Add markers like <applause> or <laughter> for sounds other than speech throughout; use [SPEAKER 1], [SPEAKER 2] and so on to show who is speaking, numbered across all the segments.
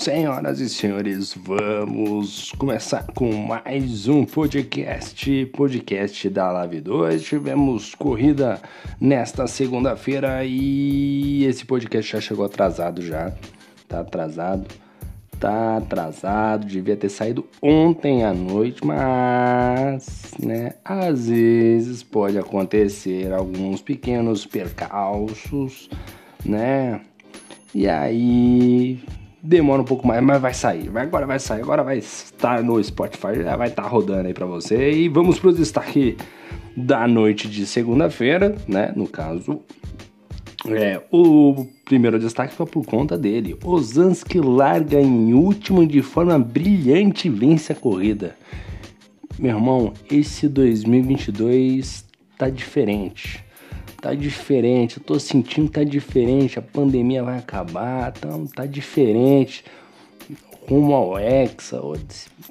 [SPEAKER 1] Senhoras e senhores, vamos começar com mais um podcast, podcast da Live 2. Tivemos corrida nesta segunda-feira e esse podcast já chegou atrasado já. Tá atrasado. Tá atrasado, devia ter saído ontem à noite, mas, né, às vezes pode acontecer alguns pequenos percalços, né? E aí demora um pouco mais, mas vai sair. Agora vai sair, agora vai estar no Spotify, já vai estar rodando aí para você. E vamos para os destaques da noite de segunda-feira, né? No caso, é, o primeiro destaque foi por conta dele. Ozanski larga em último de forma brilhante e vence a corrida. Meu irmão, esse 2022 tá diferente tá diferente, eu tô sentindo que tá diferente, a pandemia vai acabar, então tá diferente. Rumo ao Hexa,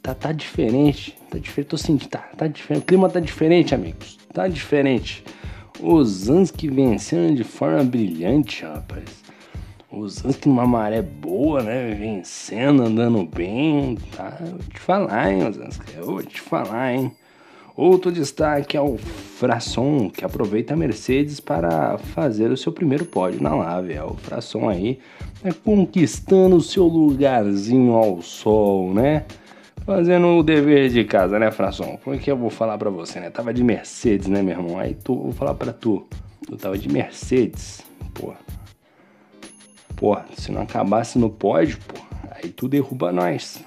[SPEAKER 1] tá, tá diferente, tá diferente, tô sentindo, tá, tá diferente, o clima tá diferente, amigos, tá diferente. Os Anski vencendo de forma brilhante, rapaz. Os Anski numa maré boa, né, vencendo, andando bem, tá, eu vou te falar, hein, Ozanski, eu vou te falar, hein. Outro destaque é o Frasson, que aproveita a Mercedes para fazer o seu primeiro pódio na Lave. É o Frasson aí né, conquistando o seu lugarzinho ao sol, né? Fazendo o dever de casa, né, Frasson? Porque eu vou falar para você, né? Tava de Mercedes, né, meu irmão? Aí tu, vou falar para tu. Tu tava de Mercedes, pô. Pô, se não acabasse no pódio, pô, aí tu derruba nós.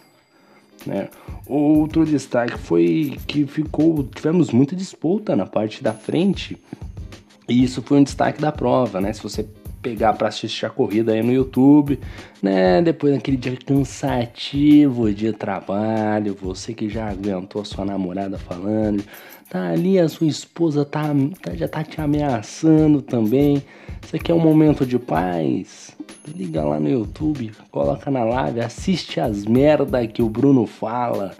[SPEAKER 1] Né? Outro destaque foi que ficou tivemos muita disputa na parte da frente e isso foi um destaque da prova, né? Se você pegar para assistir a corrida aí no YouTube, né? Depois daquele dia cansativo de trabalho, você que já aguentou a sua namorada falando, tá ali a sua esposa tá, tá já tá te ameaçando também. Você quer um momento de paz? Liga lá no YouTube, coloca na live, assiste as merda que o Bruno fala,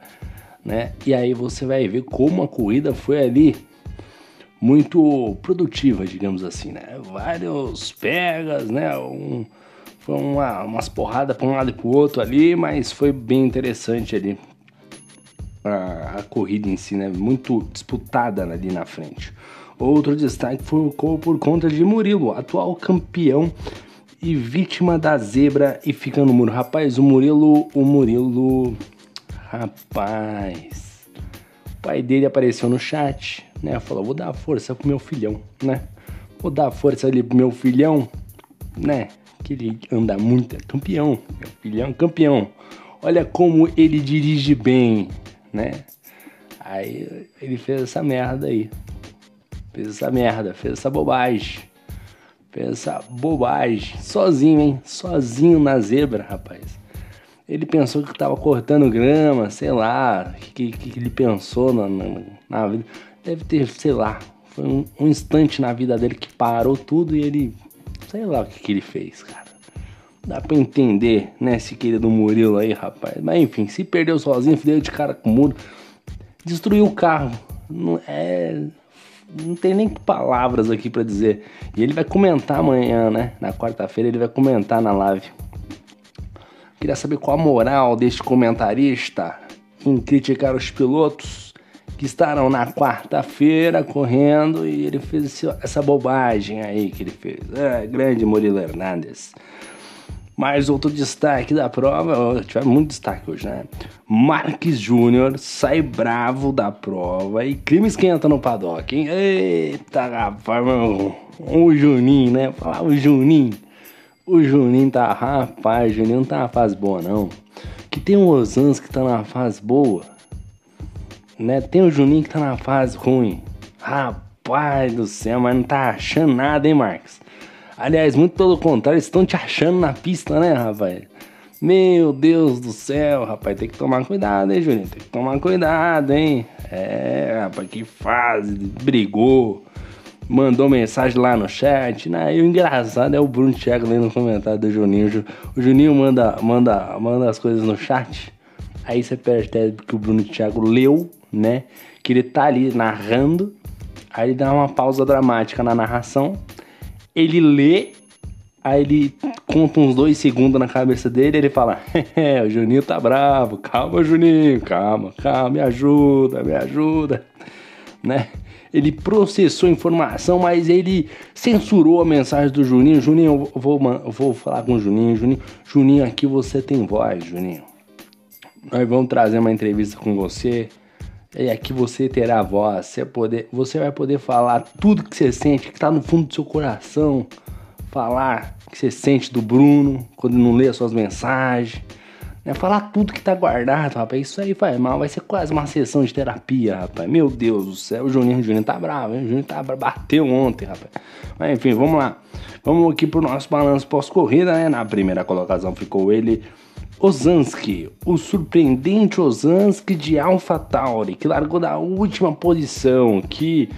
[SPEAKER 1] né? E aí você vai ver como a corrida foi ali muito produtiva, digamos assim, né? Vários pegas, né? Um, foi uma, umas porradas para um lado e para o outro ali, mas foi bem interessante ali a, a, corrida em si, né? Muito disputada ali na frente. Outro destaque ficou por conta de Murilo, atual campeão e vítima da zebra e fica no muro. Rapaz, o Murilo, o Murilo, rapaz, o pai dele apareceu no chat, né? Falou, vou dar força pro meu filhão, né? Vou dar força ali pro meu filhão, né? Que ele anda muito, é campeão, meu filhão campeão. Olha como ele dirige bem, né? Aí ele fez essa merda aí. Fez essa merda, fez essa bobagem. Fez essa bobagem. Sozinho, hein? Sozinho na zebra, rapaz. Ele pensou que tava cortando grama, sei lá. O que, que, que, ele pensou na, na, na, vida? Deve ter, sei lá. Foi um, um, instante na vida dele que parou tudo e ele. Sei lá o que, que ele fez, cara. Dá pra entender, né, esse querido Murilo aí, rapaz. Mas enfim, se perdeu sozinho, deu de cara com o muro, destruiu o carro. Não é não tem nem palavras aqui para dizer. E ele vai comentar amanhã, né? Na quarta-feira ele vai comentar na live. Queria saber qual a moral deste comentarista em criticar os pilotos que estarão na quarta-feira correndo e ele fez esse, essa bobagem aí que ele fez. É, grande Murilo Hernandes. Mais outro destaque da prova, tiver muito destaque hoje, né? Marques Júnior sai bravo da prova e clima esquenta no paddock, hein? Eita, rapaz, meu, o Juninho, né? Falar o Juninho. O Juninho tá, rapaz, o Juninho não tá na fase boa, não. Que tem o Osans que tá na fase boa, né? Tem o Juninho que tá na fase ruim. Rapaz do céu, mas não tá achando nada, hein, Marques? Aliás, muito pelo contrário, estão te achando na pista, né, rapaz? Meu Deus do céu, rapaz, tem que tomar cuidado, hein, Juninho? Tem que tomar cuidado, hein? É, rapaz, que fase, brigou, mandou mensagem lá no chat, né? E o engraçado é o Bruno Thiago lendo no comentário do Juninho. O Juninho manda, manda, manda as coisas no chat, aí você percebe que o Bruno Thiago leu, né? Que ele tá ali narrando, aí ele dá uma pausa dramática na narração ele lê, aí ele conta uns dois segundos na cabeça dele ele fala: <laughs> É, o Juninho tá bravo, calma, Juninho, calma, calma, me ajuda, me ajuda, né? Ele processou a informação, mas ele censurou a mensagem do Juninho. Juninho, eu vou, eu vou falar com o Juninho. Juninho, Juninho, aqui você tem voz, Juninho. Nós vamos trazer uma entrevista com você. E aqui você terá voz. Você, poder, você vai poder falar tudo que você sente, que está no fundo do seu coração. Falar que você sente do Bruno quando não lê as suas mensagens né? Falar tudo que tá guardado, rapaz. Isso aí faz mal. Vai ser quase uma sessão de terapia, rapaz. Meu Deus do céu. O Juninho, o Juninho tá bravo, hein? O Juninho tá bateu ontem, rapaz. Mas enfim, vamos lá. Vamos aqui pro nosso balanço pós-corrida, né? Na primeira colocação ficou ele. Ozanski, o surpreendente Ozanski de AlphaTauri, que largou da última posição, que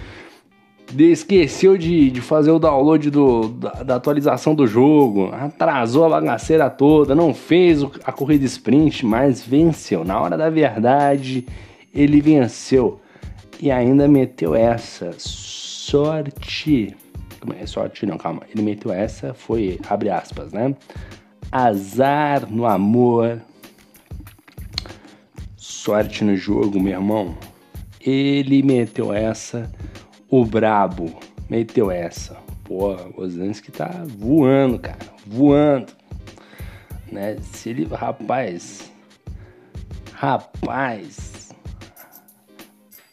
[SPEAKER 1] esqueceu de, de fazer o download do, da, da, atualização do jogo, atrasou a bagaceira toda, não fez a corrida sprint, mas venceu. Na hora da verdade, ele venceu. E ainda meteu essa. Sorte. Como é? Sorte não, calma. Ele meteu essa, foi, abre aspas, né? Azar no amor. Sorte no jogo, meu irmão. Ele meteu essa o Brabo meteu essa. Pô, Ozansky tá voando, cara. Voando. Né? Se ele. Rapaz. Rapaz.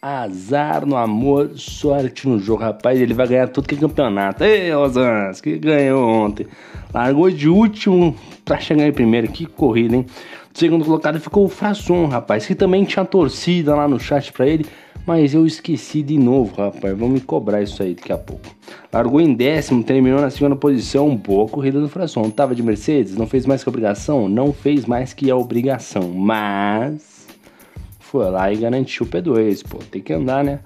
[SPEAKER 1] Azar no amor, sorte no jogo. Rapaz, ele vai ganhar tudo que é campeonato. Ei, Ozansky, ganhou ontem. Largou de último pra chegar em primeiro. Que corrida, hein? Segundo colocado ficou o Frasson, rapaz, que também tinha torcida lá no chat pra ele. Mas eu esqueci de novo, rapaz. Vão me cobrar isso aí daqui a pouco. Largou em décimo, terminou na segunda posição. Boa corrida do Frasson. Tava de Mercedes, não fez mais que obrigação? Não fez mais que a obrigação. Mas foi lá e garantiu o P2. Pô, tem que andar, né?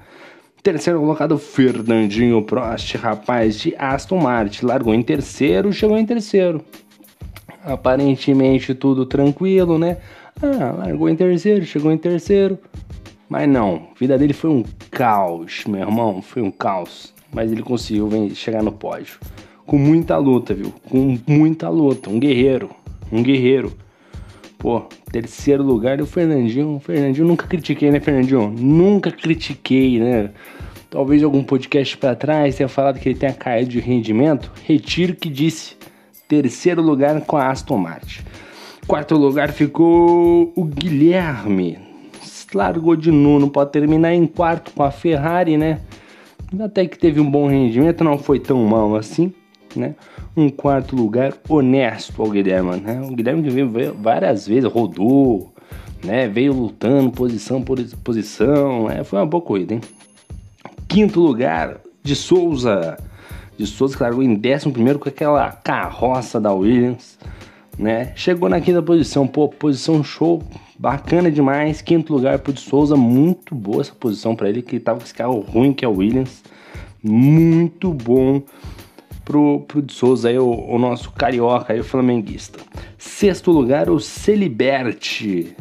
[SPEAKER 1] Terceiro colocado, Fernandinho Prost, rapaz de Aston Martin. Largou em terceiro, chegou em terceiro. Aparentemente tudo tranquilo, né? Ah, largou em terceiro, chegou em terceiro. Mas não, a vida dele foi um caos, meu irmão, foi um caos. Mas ele conseguiu chegar no pódio. Com muita luta, viu? Com muita luta. Um guerreiro. Um guerreiro. Pô, terceiro lugar o Fernandinho. O Fernandinho nunca critiquei, né, Fernandinho? Nunca critiquei, né? Talvez algum podcast para trás tenha falado que ele tenha caído de rendimento. Retiro que disse. Terceiro lugar com a Aston Martin. Quarto lugar ficou o Guilherme, largou de nono para terminar em quarto com a Ferrari, né? Até que teve um bom rendimento, não foi tão mal assim, né? Um quarto lugar honesto ao Guilherme, né? O Guilherme que veio várias vezes, rodou, né? Veio lutando posição por posição, né? Foi uma boa corrida, hein? Quinto lugar de Souza, de Souza que largou em décimo primeiro com aquela carroça da Williams, né? Chegou na quinta posição, pô, posição show, Bacana demais. Quinto lugar pro de Souza. Muito boa essa posição para ele, que tava com esse carro ruim que é o Williams. Muito bom pro, pro de Souza aí, o, o nosso carioca aí, o flamenguista. Sexto lugar, o Celiberte.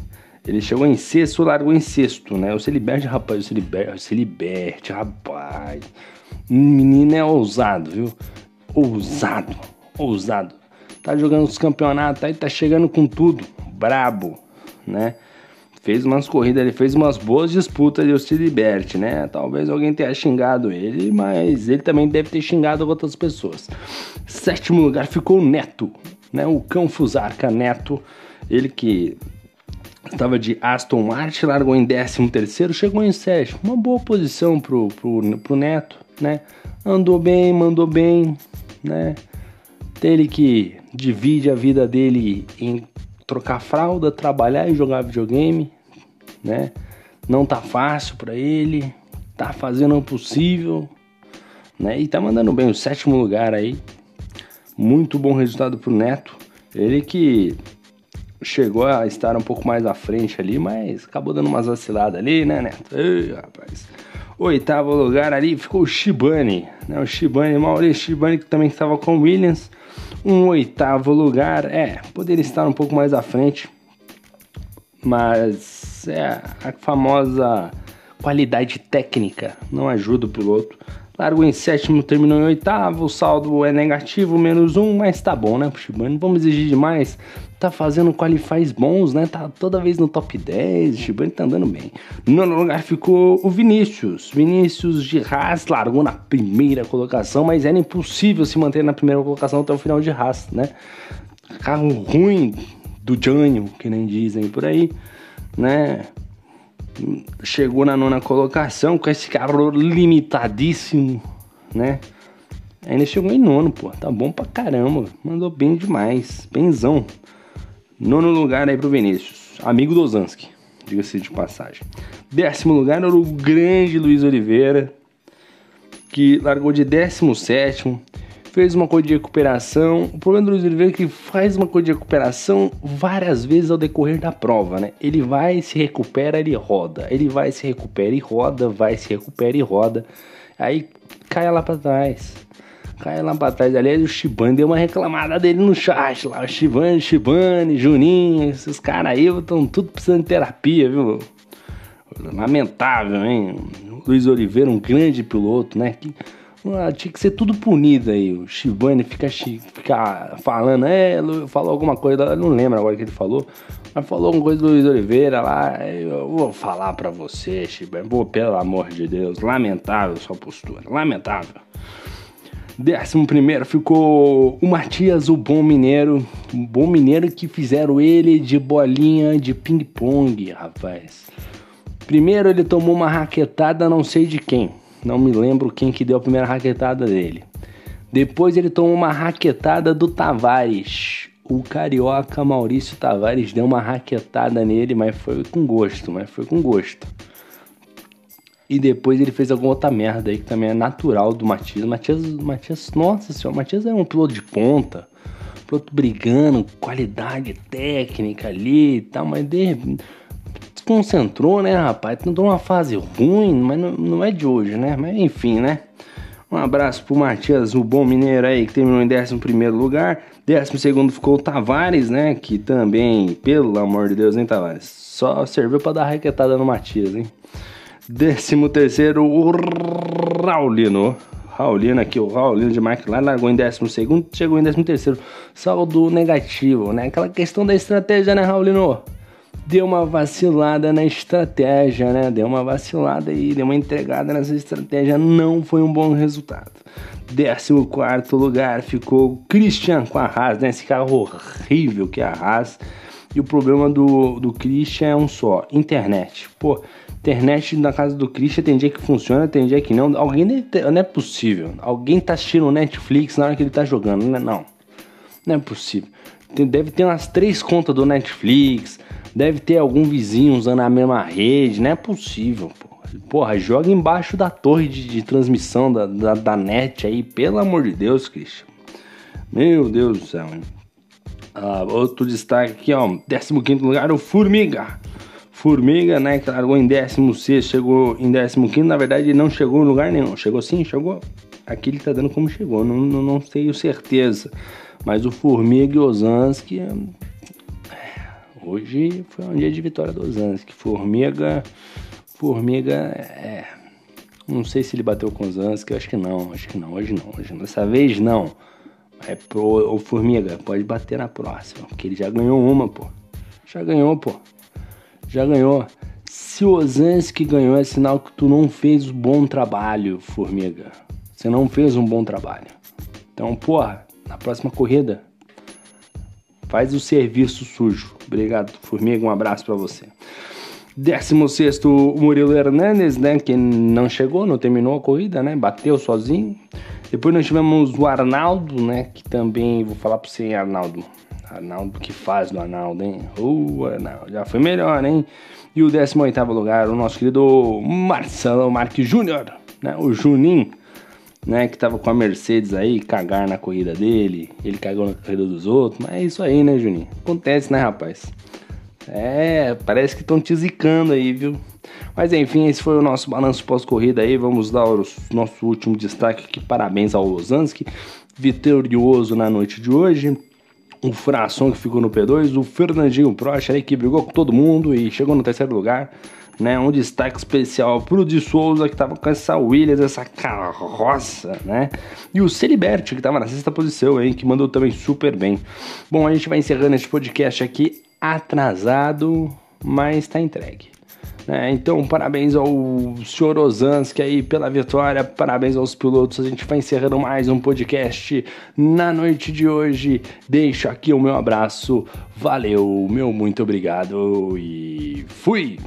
[SPEAKER 1] Ele chegou em sexto, largou em sexto, né? O Celiberte, rapaz, o Celiberte, Celiberte, rapaz. Menino é ousado, viu? Ousado, ousado. Tá jogando os campeonatos aí, tá chegando com tudo. Brabo né? Fez umas corridas, ele fez umas boas disputas de liberte, né? Talvez alguém tenha xingado ele, mas ele também deve ter xingado outras pessoas. Sétimo lugar ficou o Neto, né? O cão Fusarca Neto, ele que estava de Aston Martin, largou em 13 terceiro, chegou em sétimo. Uma boa posição pro, pro, pro Neto, né? Andou bem, mandou bem, né? Ele que divide a vida dele em trocar fralda, trabalhar e jogar videogame, né? Não tá fácil para ele, tá fazendo o possível, né? E tá mandando bem o sétimo lugar aí. Muito bom resultado pro Neto. Ele que chegou a estar um pouco mais à frente ali, mas acabou dando umas vaciladas ali, né, Neto? Ei, rapaz. Oitavo lugar ali ficou o Shibane, né? O Shibane, Maurício Shibane que também estava com o Williams. Um oitavo lugar, é, poderia estar um pouco mais à frente, mas é a famosa qualidade técnica não ajuda o piloto. Largou em sétimo, terminou em oitavo, o saldo é negativo, menos um, mas tá bom, né, Shibane? Vamos exigir demais. Tá fazendo qualifies bons, né? Tá toda vez no top 10, o Shibane tá andando bem. No nono lugar ficou o Vinícius. Vinícius de Haas largou na primeira colocação, mas era impossível se manter na primeira colocação até o final de Haas, né? Carro ruim do Jânio, que nem dizem por aí, né? chegou na nona colocação com esse carro limitadíssimo, né? Ainda chegou em nono, pô. Tá bom pra caramba. Mandou bem demais. Benzão. Nono lugar aí pro Vinícius. Amigo do Ozanski. Diga-se de passagem. Décimo lugar era o grande Luiz Oliveira. Que largou de décimo sétimo fez uma coisa de recuperação. O problema do Luiz Oliveira é que faz uma coisa de recuperação várias vezes ao decorrer da prova, né? Ele vai, se recupera, ele roda. Ele vai, se recupera e roda, vai, se recupera e roda. Aí cai lá para trás. Cai lá pra trás. Aliás, o Shibane deu uma reclamada dele no chat lá. O Shibane, Shibane, Juninho, esses caras aí estão tudo precisando de terapia, viu? Lamentável, hein? Luiz Oliveira, um grande piloto, né? Que ah, tinha que ser tudo punido aí. O Shibane fica, fica falando, é, falou alguma coisa, não lembro agora o que ele falou, mas falou alguma coisa do Luiz Oliveira lá. Eu vou falar pra você, Shibane, pô, pelo amor de Deus, lamentável sua postura, lamentável. Décimo primeiro ficou o Matias, o bom mineiro. O bom mineiro que fizeram ele de bolinha de ping-pong, rapaz. Primeiro ele tomou uma raquetada, não sei de quem. Não me lembro quem que deu a primeira raquetada dele. Depois ele tomou uma raquetada do Tavares. O carioca Maurício Tavares deu uma raquetada nele, mas foi com gosto, mas foi com gosto. E depois ele fez alguma outra merda aí que também é natural do Matias. Matias, Matias nossa senhora, Matias é um piloto de ponta. Piloto brigando, qualidade técnica ali e tal, mas de, concentrou, né, rapaz? Tentou uma fase ruim, mas não, não é de hoje, né? Mas enfim, né? Um abraço pro Matias, o bom mineiro aí, que terminou em 11 lugar. 12 ficou o Tavares, né? Que também, pelo amor de Deus, hein, Tavares? Só serviu para dar raquetada no Matias, hein? 13 o Raulino. Raulino aqui, o Raulino de McLaren largou em 12, chegou em 13. Saldo negativo, né? Aquela questão da estratégia, né, Raulino? Deu uma vacilada na estratégia, né? Deu uma vacilada aí, deu uma entregada nessa estratégia, não foi um bom resultado. 14 lugar ficou Christian com a Haas, né? Esse carro horrível que é a Haas. E o problema do, do Christian é um só: internet. Pô, internet na casa do Christian tem dia que funciona, tem dia que não. Alguém não é possível. Alguém tá assistindo Netflix na hora que ele tá jogando, né? Não, não é possível. Deve ter umas três contas do Netflix Deve ter algum vizinho usando a mesma rede, não é possível, porra. Porra, joga embaixo da torre de, de transmissão da, da, da, net aí, pelo amor de Deus, Christian. Meu Deus do céu, hein? Ah, outro destaque aqui, ó. 15 lugar, o Formiga. Formiga, né, que largou em 16, chegou em 15, na verdade não chegou em lugar nenhum. Chegou sim, chegou. Aqui ele tá dando como chegou, não, não, não tenho certeza. Mas o Formiga e Ozanski Hoje foi um dia de vitória do Zanski. Formiga. Formiga é. Não sei se ele bateu com o Zanski, acho que não, acho que não, hoje não, hoje. Dessa vez não. É pro o Formiga, pode bater na próxima, porque ele já ganhou uma, pô. Já ganhou, pô. Já ganhou. Se o Ozanski ganhou, é sinal que tu não fez um bom trabalho, Formiga. Você não fez um bom trabalho. Então, porra, na próxima corrida, Faz o serviço sujo. Obrigado, Formiga. Um abraço para você. 16 o Murilo Hernandes, né? Que não chegou, não terminou a corrida, né? Bateu sozinho. Depois nós tivemos o Arnaldo, né? Que também, vou falar para você, Arnaldo. Arnaldo, que faz do Arnaldo, hein? Uh, Arnaldo, já foi melhor, hein? E o 18 lugar, o nosso querido Marcelo Marques Júnior, né? O Juninho né, que tava com a Mercedes aí, cagar na corrida dele, ele cagou na corrida dos outros, mas é isso aí, né, Juninho? Acontece, né, rapaz? É, parece que estão te zicando aí, viu? Mas enfim, esse foi o nosso balanço pós-corrida aí. Vamos dar o nosso último destaque aqui. Parabéns ao Losansky, vitorioso na noite de hoje. O Frasson que ficou no P2, o Fernandinho Prost ali que brigou com todo mundo e chegou no terceiro lugar. Né, um destaque especial pro de Souza, que tava com essa Williams, essa carroça, né? E o Celiberti, que tava na sexta posição, hein? Que mandou também super bem. Bom, a gente vai encerrando esse podcast aqui atrasado, mas tá entregue. É, então, parabéns ao senhor Ozanski aí pela vitória, parabéns aos pilotos. A gente vai encerrando mais um podcast na noite de hoje. Deixo aqui o meu abraço, valeu, meu muito obrigado e fui!